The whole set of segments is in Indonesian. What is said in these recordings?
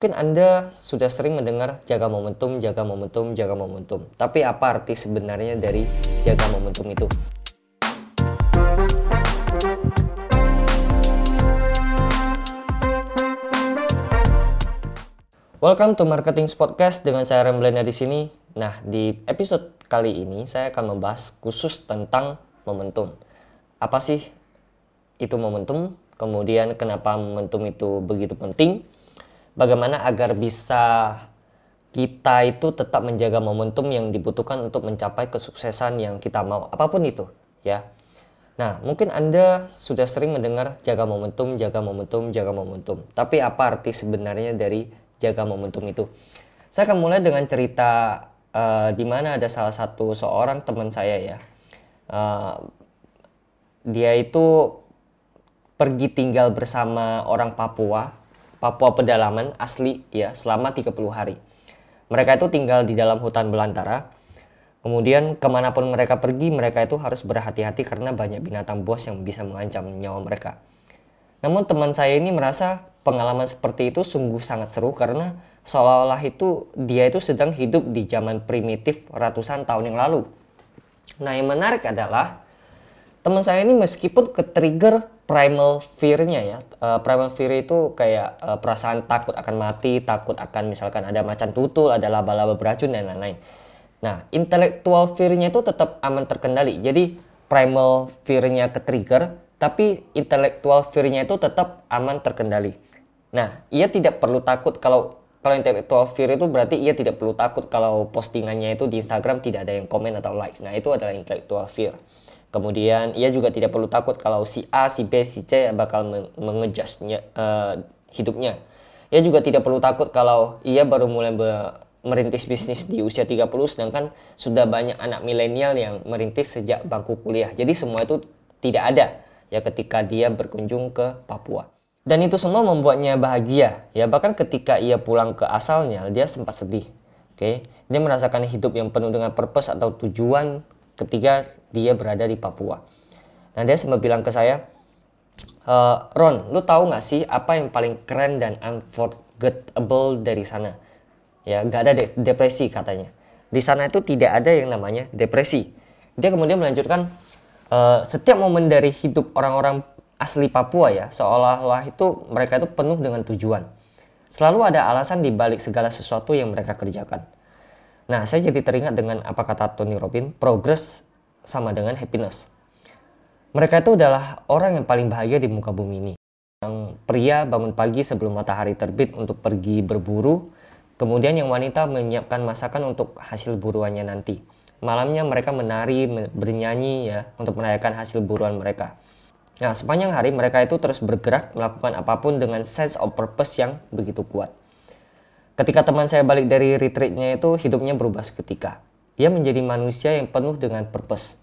Mungkin Anda sudah sering mendengar jaga momentum, jaga momentum, jaga momentum. Tapi apa arti sebenarnya dari jaga momentum itu? Welcome to Marketing Podcast dengan saya Remblenda di sini. Nah, di episode kali ini saya akan membahas khusus tentang momentum. Apa sih itu momentum? Kemudian kenapa momentum itu begitu penting? Bagaimana agar bisa kita itu tetap menjaga momentum yang dibutuhkan untuk mencapai kesuksesan yang kita mau, apa pun itu, ya. Nah, mungkin Anda sudah sering mendengar jaga momentum, jaga momentum, jaga momentum. Tapi apa arti sebenarnya dari jaga momentum itu? Saya akan mulai dengan cerita uh, di mana ada salah satu seorang teman saya ya. Uh, dia itu pergi tinggal bersama orang Papua Papua pedalaman asli ya selama 30 hari. Mereka itu tinggal di dalam hutan belantara. Kemudian ke mana pun mereka pergi, mereka itu harus berhati-hati karena banyak binatang buas yang bisa mengancam nyawa mereka. Namun teman saya ini merasa pengalaman seperti itu sungguh sangat seru karena seolah-olah itu dia itu sedang hidup di zaman primitif ratusan tahun yang lalu. Nah yang menarik adalah teman saya ini meskipun ke trigger primal fear-nya ya. Uh, primal fear itu kayak uh, perasaan takut akan mati, takut akan misalkan ada macan tutul, ada laba-laba beracun dan lain-lain. Nah, intellectual fear-nya itu tetap aman terkendali. Jadi primal fear-nya ke trigger, tapi intellectual fear-nya itu tetap aman terkendali. Nah, ia tidak perlu takut kalau kalau intellectual fear itu berarti ia tidak perlu takut kalau postingannya itu di Instagram tidak ada yang komen atau likes. Nah, itu adalah intellectual fear. Kemudian ia juga tidak perlu takut kalau si A, si B, si C bakal mengejasnya uh, hidupnya. Ia juga tidak perlu takut kalau ia baru mulai merintis bisnis di usia 30 sedangkan sudah banyak anak milenial yang merintis sejak bangku kuliah. Jadi semua itu tidak ada ya ketika dia berkunjung ke Papua. Dan itu semua membuatnya bahagia ya bahkan ketika ia pulang ke asalnya dia sempat sedih. Oke, okay? dia merasakan hidup yang penuh dengan purpose atau tujuan ketika dia berada di Papua. Nah dia sempat bilang ke saya, e, Ron, lu tahu nggak sih apa yang paling keren dan unforgettable dari sana? Ya, nggak ada de depresi katanya. Di sana itu tidak ada yang namanya depresi. Dia kemudian melanjutkan, e, setiap momen dari hidup orang-orang asli Papua ya, seolah-olah itu mereka itu penuh dengan tujuan. Selalu ada alasan di balik segala sesuatu yang mereka kerjakan. Nah, saya jadi teringat dengan apa kata Tony Robbins, progress sama dengan happiness. Mereka itu adalah orang yang paling bahagia di muka bumi ini. Yang pria bangun pagi sebelum matahari terbit untuk pergi berburu, kemudian yang wanita menyiapkan masakan untuk hasil buruannya nanti. Malamnya mereka menari, bernyanyi ya untuk merayakan hasil buruan mereka. Nah, sepanjang hari mereka itu terus bergerak melakukan apa pun dengan sense of purpose yang begitu kuat. Ketika teman saya balik dari retreatnya itu hidupnya berubah seketika. Ia menjadi manusia yang penuh dengan purpose.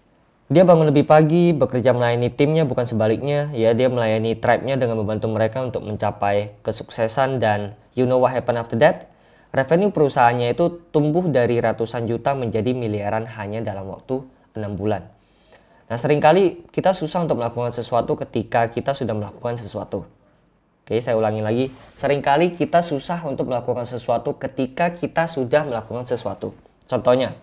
Dia bangun lebih pagi, bekerja melayani timnya bukan sebaliknya. Ya, dia melayani tribe-nya dengan membantu mereka untuk mencapai kesuksesan dan you know what happened after that? Revenue perusahaannya itu tumbuh dari ratusan juta menjadi miliaran hanya dalam waktu 6 bulan. Nah, sering kali kita susah untuk melakukan sesuatu ketika kita sudah melakukan sesuatu. Oke, saya ulangi lagi. Seringkali kita susah untuk melakukan sesuatu ketika kita sudah melakukan sesuatu. Contohnya,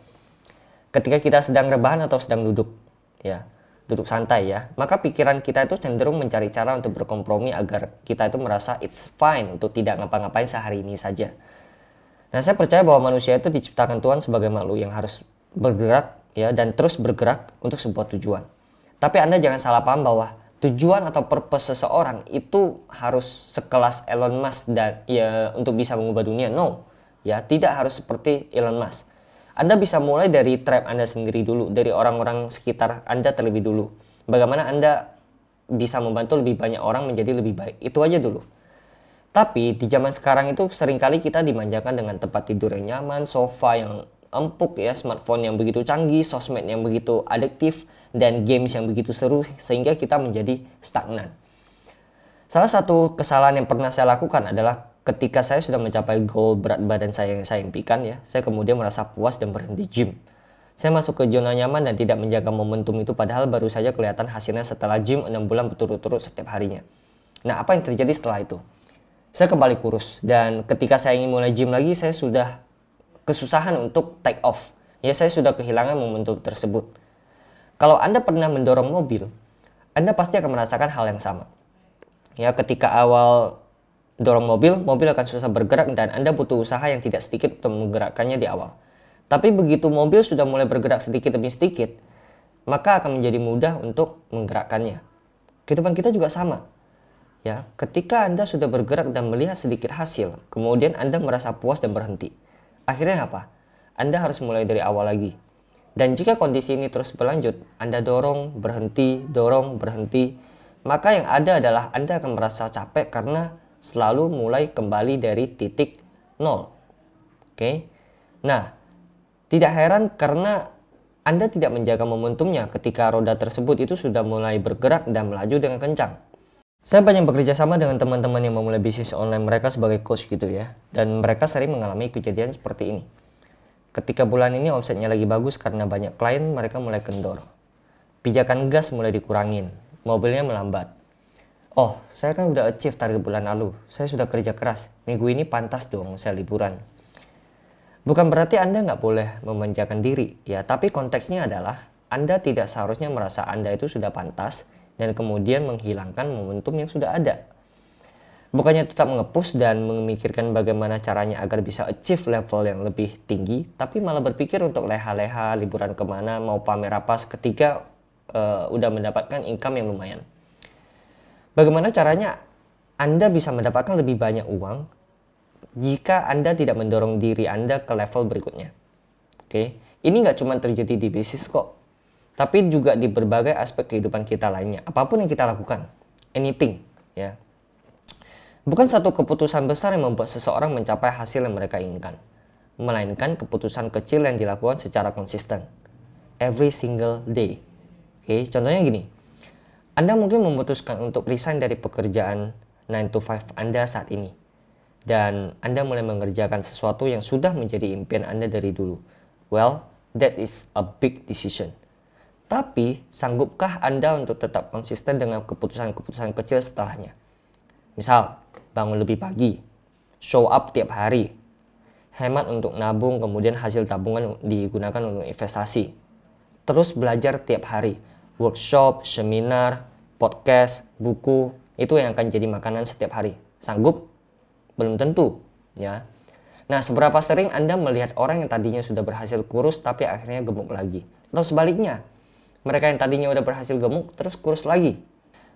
ketika kita sedang rebahan atau sedang duduk, ya, duduk santai ya, maka pikiran kita itu cenderung mencari cara untuk berkompromi agar kita itu merasa it's fine untuk tidak ngapa-ngapain sehari ini saja. Nah, saya percaya bahwa manusia itu diciptakan Tuhan sebagai makhluk yang harus bergerak ya dan terus bergerak untuk sebuah tujuan. Tapi Anda jangan salah paham bahwa tujuan atau purpose seseorang itu harus sekelas Elon Musk dan ya untuk bisa mengubah dunia. No, ya tidak harus seperti Elon Musk. Anda bisa mulai dari tribe Anda sendiri dulu, dari orang-orang sekitar Anda terlebih dulu. Bagaimana Anda bisa membantu lebih banyak orang menjadi lebih baik. Itu aja dulu. Tapi di zaman sekarang itu sering kali kita dimanjakan dengan tempat tidur yang nyaman, sofa yang empuk ya, smartphone yang begitu canggih, sosmed yang begitu adiktif, dan games yang begitu seru sehingga kita menjadi stagnan. Salah satu kesalahan yang pernah saya lakukan adalah ketika saya sudah mencapai goal berat badan saya yang saya impikan ya, saya kemudian merasa puas dan berhenti gym. Saya masuk ke zona nyaman dan tidak menjaga momentum itu padahal baru saja kelihatan hasilnya setelah gym 6 bulan berturut-turut setiap harinya. Nah, apa yang terjadi setelah itu? saya kembali kurus. Dan ketika saya ingin mulai gym lagi, saya sudah kesusahan untuk take off. Ya, saya sudah kehilangan momentum tersebut. Kalau Anda pernah mendorong mobil, Anda pasti akan merasakan hal yang sama. Ya, ketika awal dorong mobil, mobil akan susah bergerak dan Anda butuh usaha yang tidak sedikit untuk menggerakkannya di awal. Tapi begitu mobil sudah mulai bergerak sedikit demi sedikit, maka akan menjadi mudah untuk menggerakkannya. Kehidupan kita juga sama. Ya, ketika Anda sudah bergerak dan melihat sedikit hasil, kemudian Anda merasa puas dan berhenti. Akhirnya apa? Anda harus mulai dari awal lagi. Dan jika kondisi ini terus berlanjut, Anda dorong, berhenti, dorong, berhenti, maka yang ada adalah Anda akan merasa capek karena selalu mulai kembali dari titik nol. Oke. Nah, tidak heran karena Anda tidak menjaga momentumnya ketika roda tersebut itu sudah mulai bergerak dan melaju dengan kencang. Saya banyak bekerja sama dengan teman-teman yang memulai bisnis online mereka sebagai coach gitu ya. Dan mereka sering mengalami kejadian seperti ini. Ketika bulan ini omsetnya lagi bagus karena banyak klien, mereka mulai kendor. Pijakan gas mulai dikurangin, mobilnya melambat. Oh, saya kan udah achieve target bulan lalu. Saya sudah kerja keras. Minggu ini pantas dong saya liburan. Bukan berarti Anda nggak boleh memanjakan diri, ya. Tapi konteksnya adalah Anda tidak seharusnya merasa Anda itu sudah pantas dan kemudian menghilangkan momentum yang sudah ada. Bukannya tetap mengepus dan memikirkan bagaimana caranya agar bisa achieve level yang lebih tinggi, tapi malah berpikir untuk leha-leha, liburan ke mana, mau pamer apa ketika uh, udah mendapatkan income yang lumayan. Bagaimana caranya Anda bisa mendapatkan lebih banyak uang jika Anda tidak mendorong diri Anda ke level berikutnya? Oke, ini nggak cuma terjadi di bisnis kok, tapi juga di berbagai aspek kehidupan kita lainnya. Apa pun yang kita lakukan, anything, ya. Bukan satu keputusan besar yang membuat seseorang mencapai hasil yang mereka inginkan, melainkan keputusan kecil yang dilakukan secara konsisten. Every single day. Oke, contohnya gini. Anda mungkin memutuskan untuk resign dari pekerjaan 9 to 5 Anda saat ini. Dan Anda mulai mengerjakan sesuatu yang sudah menjadi impian Anda dari dulu. Well, that is a big decision tapi, sanggupkah Anda untuk tetap konsisten dengan keputusan-keputusan kecil setelahnya? Misal, bangun lebih pagi, show up tiap hari, hemat untuk nabung, kemudian hasil tabungan digunakan untuk investasi. Terus belajar tiap hari, workshop, seminar, podcast, buku, itu yang akan jadi makanan setiap hari. Sanggup? Belum tentu, ya. Nah, seberapa sering Anda melihat orang yang tadinya sudah berhasil kurus tapi akhirnya gemuk lagi? Atau sebaliknya, mereka yang tadinya udah berhasil gemuk terus kurus lagi.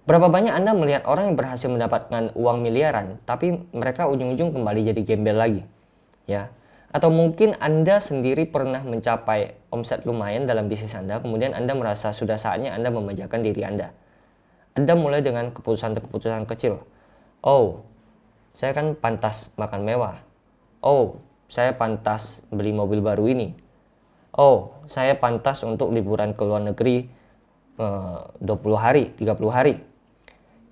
Berapa banyak Anda melihat orang yang berhasil mendapatkan uang miliaran, tapi mereka ujung-ujung kembali jadi gembel lagi? Ya. Atau mungkin Anda sendiri pernah mencapai omset lumayan dalam bisnis Anda, kemudian Anda merasa sudah saatnya Anda memanjakan diri Anda. Anda mulai dengan keputusan-keputusan kecil. Oh, saya kan pantas makan mewah. Oh, saya pantas beli mobil baru ini oh saya pantas untuk liburan ke luar negeri eh, 20 hari, 30 hari.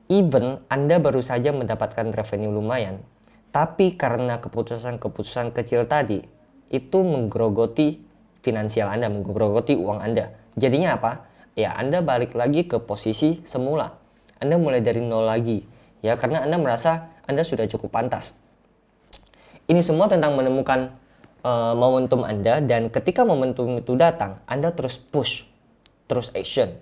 Even Anda baru saja mendapatkan revenue lumayan, tapi karena keputusan-keputusan kecil tadi, itu menggerogoti finansial Anda, menggerogoti uang Anda. Jadinya apa? Ya, Anda balik lagi ke posisi semula. Anda mulai dari nol lagi. Ya, karena Anda merasa Anda sudah cukup pantas. Ini semua tentang menemukan uh, momentum Anda dan ketika momentum itu datang, Anda terus push, terus action.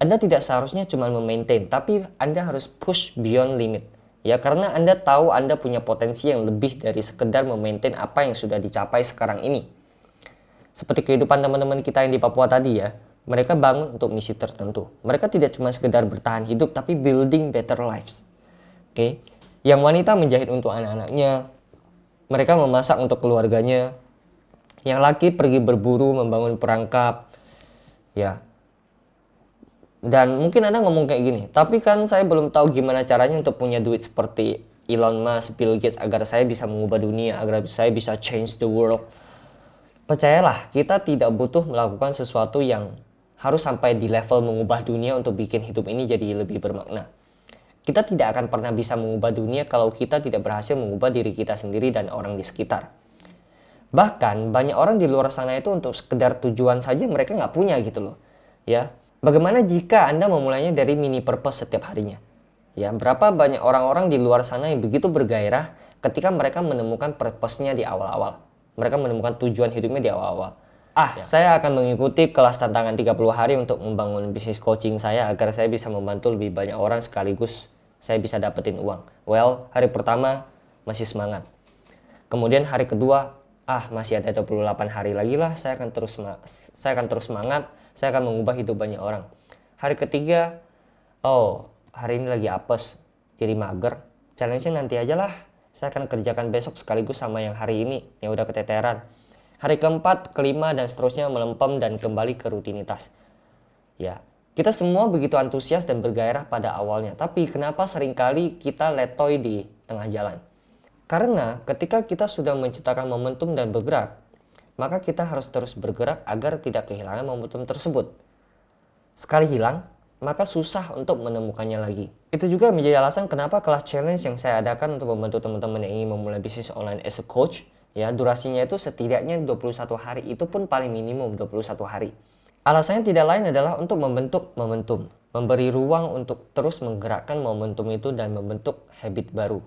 Anda tidak seharusnya cuma memaintain, tapi Anda harus push beyond limit. Ya, karena Anda tahu Anda punya potensi yang lebih dari sekedar memaintain apa yang sudah dicapai sekarang ini. Seperti kehidupan teman-teman kita yang di Papua tadi ya, mereka bangun untuk misi tertentu. Mereka tidak cuma sekedar bertahan hidup, tapi building better lives. Oke, okay? yang wanita menjahit untuk anak-anaknya, mereka memasak untuk keluarganya. Yang laki pergi berburu, membangun perangkap. Ya. Dan mungkin Anda ngomong kayak gini, tapi kan saya belum tahu gimana caranya untuk punya duit seperti Elon Musk, Bill Gates agar saya bisa mengubah dunia, agar saya bisa change the world. Percayalah, kita tidak butuh melakukan sesuatu yang harus sampai di level mengubah dunia untuk bikin hidup ini jadi lebih bermakna. Kita tidak akan pernah bisa mengubah dunia kalau kita tidak berhasil mengubah diri kita sendiri dan orang di sekitar. Bahkan banyak orang di luar sana itu untuk sekedar tujuan saja mereka nggak punya gitu loh. Ya, bagaimana jika Anda memulainya dari mini purpose setiap harinya? Ya, berapa banyak orang-orang di luar sana yang begitu bergairah ketika mereka menemukan purpose-nya di awal-awal. Mereka menemukan tujuan hidupnya di awal-awal. Ah, ya. saya akan mengikuti kelas tantangan 30 hari untuk membangun bisnis coaching saya agar saya bisa membantu lebih banyak orang sekaligus saya bisa dapetin uang. Well, hari pertama masih semangat. Kemudian hari kedua, ah masih ada 28 hari lagi lah, saya akan terus saya akan terus semangat, saya akan mengubah hidup banyak orang. Hari ketiga, oh hari ini lagi apes, jadi mager. Challenge-nya nanti aja lah. Saya akan kerjakan besok sekaligus sama yang hari ini, yang udah keteteran. Hari keempat, kelima, dan seterusnya melempem dan kembali ke rutinitas. Ya, kita semua begitu antusias dan bergairah pada awalnya. Tapi kenapa sering kali kita letoy di tengah jalan? Karena ketika kita sudah menciptakan momentum dan bergerak, maka kita harus terus bergerak agar tidak kehilangan momentum tersebut. Sekali hilang, maka susah untuk menemukannya lagi. Itu juga menjadi alasan kenapa kelas challenge yang saya adakan untuk membantu teman-teman yang ingin memulai bisnis online as a coach, ya durasinya itu setidaknya 21 hari, itu pun paling minimum 21 hari. Alasannya tidak lain adalah untuk membentuk momentum, memberi ruang untuk terus menggerakkan momentum itu dan membentuk habit baru.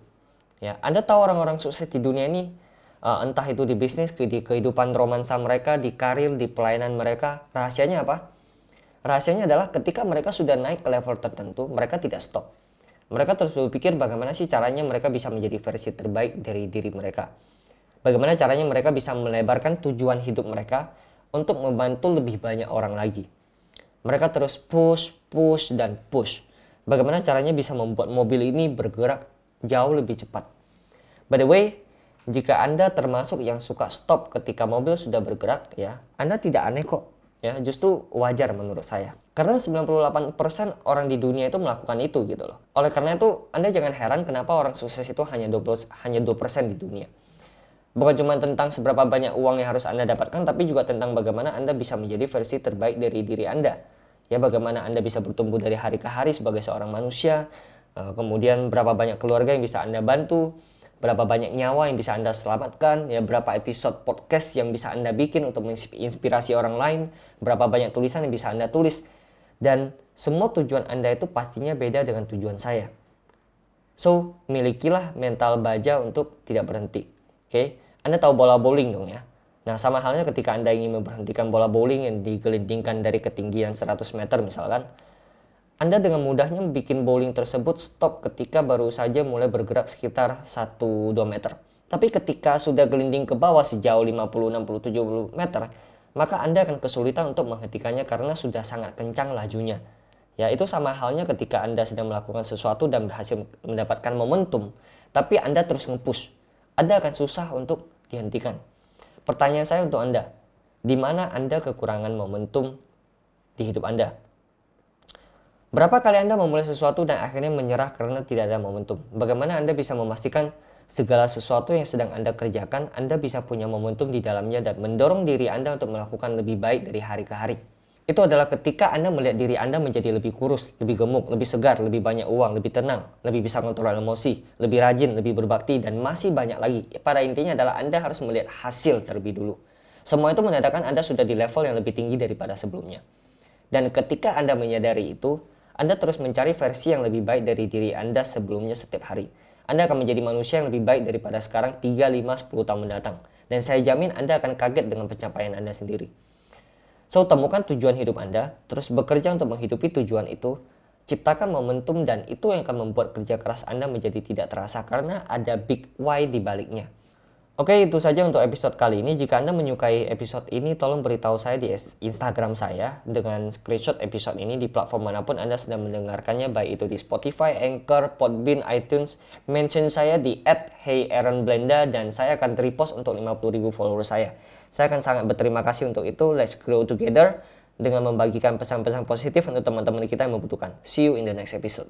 Ya, Anda tahu orang-orang sukses di dunia ini, uh, entah itu di bisnis, di kehidupan romansa mereka, di karir, di pelayanan mereka, rahasianya apa? Rahasianya adalah ketika mereka sudah naik ke level tertentu, mereka tidak stop. Mereka terus berpikir bagaimana sih caranya mereka bisa menjadi versi terbaik dari diri mereka. Bagaimana caranya mereka bisa melebarkan tujuan hidup mereka untuk membantu lebih banyak orang lagi. Mereka terus push, push, dan push. Bagaimana caranya bisa membuat mobil ini bergerak jauh lebih cepat. By the way, jika Anda termasuk yang suka stop ketika mobil sudah bergerak, ya, Anda tidak aneh kok ya justru wajar menurut saya karena 98% orang di dunia itu melakukan itu gitu loh oleh karena itu anda jangan heran kenapa orang sukses itu hanya 20 hanya 2% di dunia bukan cuma tentang seberapa banyak uang yang harus anda dapatkan tapi juga tentang bagaimana anda bisa menjadi versi terbaik dari diri anda ya bagaimana anda bisa bertumbuh dari hari ke hari sebagai seorang manusia eh, kemudian berapa banyak keluarga yang bisa anda bantu berapa banyak nyawa yang bisa Anda selamatkan, ya berapa episode podcast yang bisa Anda bikin untuk menginspirasi orang lain, berapa banyak tulisan yang bisa Anda tulis. Dan semua tujuan Anda itu pastinya beda dengan tujuan saya. So, milikilah mental baja untuk tidak berhenti. Oke, okay? Anda tahu bola bowling dong ya. Nah, sama halnya ketika Anda ingin memberhentikan bola bowling yang digelindingkan dari ketinggian 100 meter misalkan, anda dengan mudahnya bikin bowling tersebut stop ketika baru saja mulai bergerak sekitar 1-2 meter. Tapi ketika sudah gelinding ke bawah sejauh 50, 60, 70 meter, maka Anda akan kesulitan untuk menghentikannya karena sudah sangat kencang lajunya. Ya, itu sama halnya ketika Anda sedang melakukan sesuatu dan berhasil mendapatkan momentum, tapi Anda terus ngepush. Anda akan susah untuk dihentikan. Pertanyaan saya untuk Anda, di mana Anda kekurangan momentum di hidup Anda? Berapa kali Anda memulai sesuatu dan akhirnya menyerah karena tidak ada momentum? Bagaimana Anda bisa memastikan segala sesuatu yang sedang Anda kerjakan, Anda bisa punya momentum di dalamnya dan mendorong diri Anda untuk melakukan lebih baik dari hari ke hari? Itu adalah ketika Anda melihat diri Anda menjadi lebih kurus, lebih gemuk, lebih segar, lebih banyak uang, lebih tenang, lebih bisa kontrol emosi, lebih rajin, lebih berbakti, dan masih banyak lagi. Pada intinya adalah Anda harus melihat hasil terlebih dulu. Semua itu menandakan Anda sudah di level yang lebih tinggi daripada sebelumnya. Dan ketika Anda menyadari itu, anda terus mencari versi yang lebih baik dari diri Anda sebelumnya setiap hari. Anda akan menjadi manusia yang lebih baik daripada sekarang 3, 5, 10 tahun mendatang. Dan saya jamin Anda akan kaget dengan pencapaian Anda sendiri. So, temukan tujuan hidup Anda, terus bekerja untuk menghidupi tujuan itu, ciptakan momentum dan itu yang akan membuat kerja keras Anda menjadi tidak terasa karena ada big why di baliknya. Oke, itu saja untuk episode kali ini. Jika Anda menyukai episode ini, tolong beritahu saya di Instagram saya dengan screenshot episode ini di platform mana pun Anda sedang mendengarkannya, baik itu di Spotify, Anchor, Podbean, iTunes. Mention saya di @heyaaronblenda dan saya akan repost untuk 50.000 follower saya. Saya akan sangat berterima kasih untuk itu. Let's grow together dengan membagikan pesan-pesan positif untuk teman-teman kita yang membutuhkan. See you in the next episode.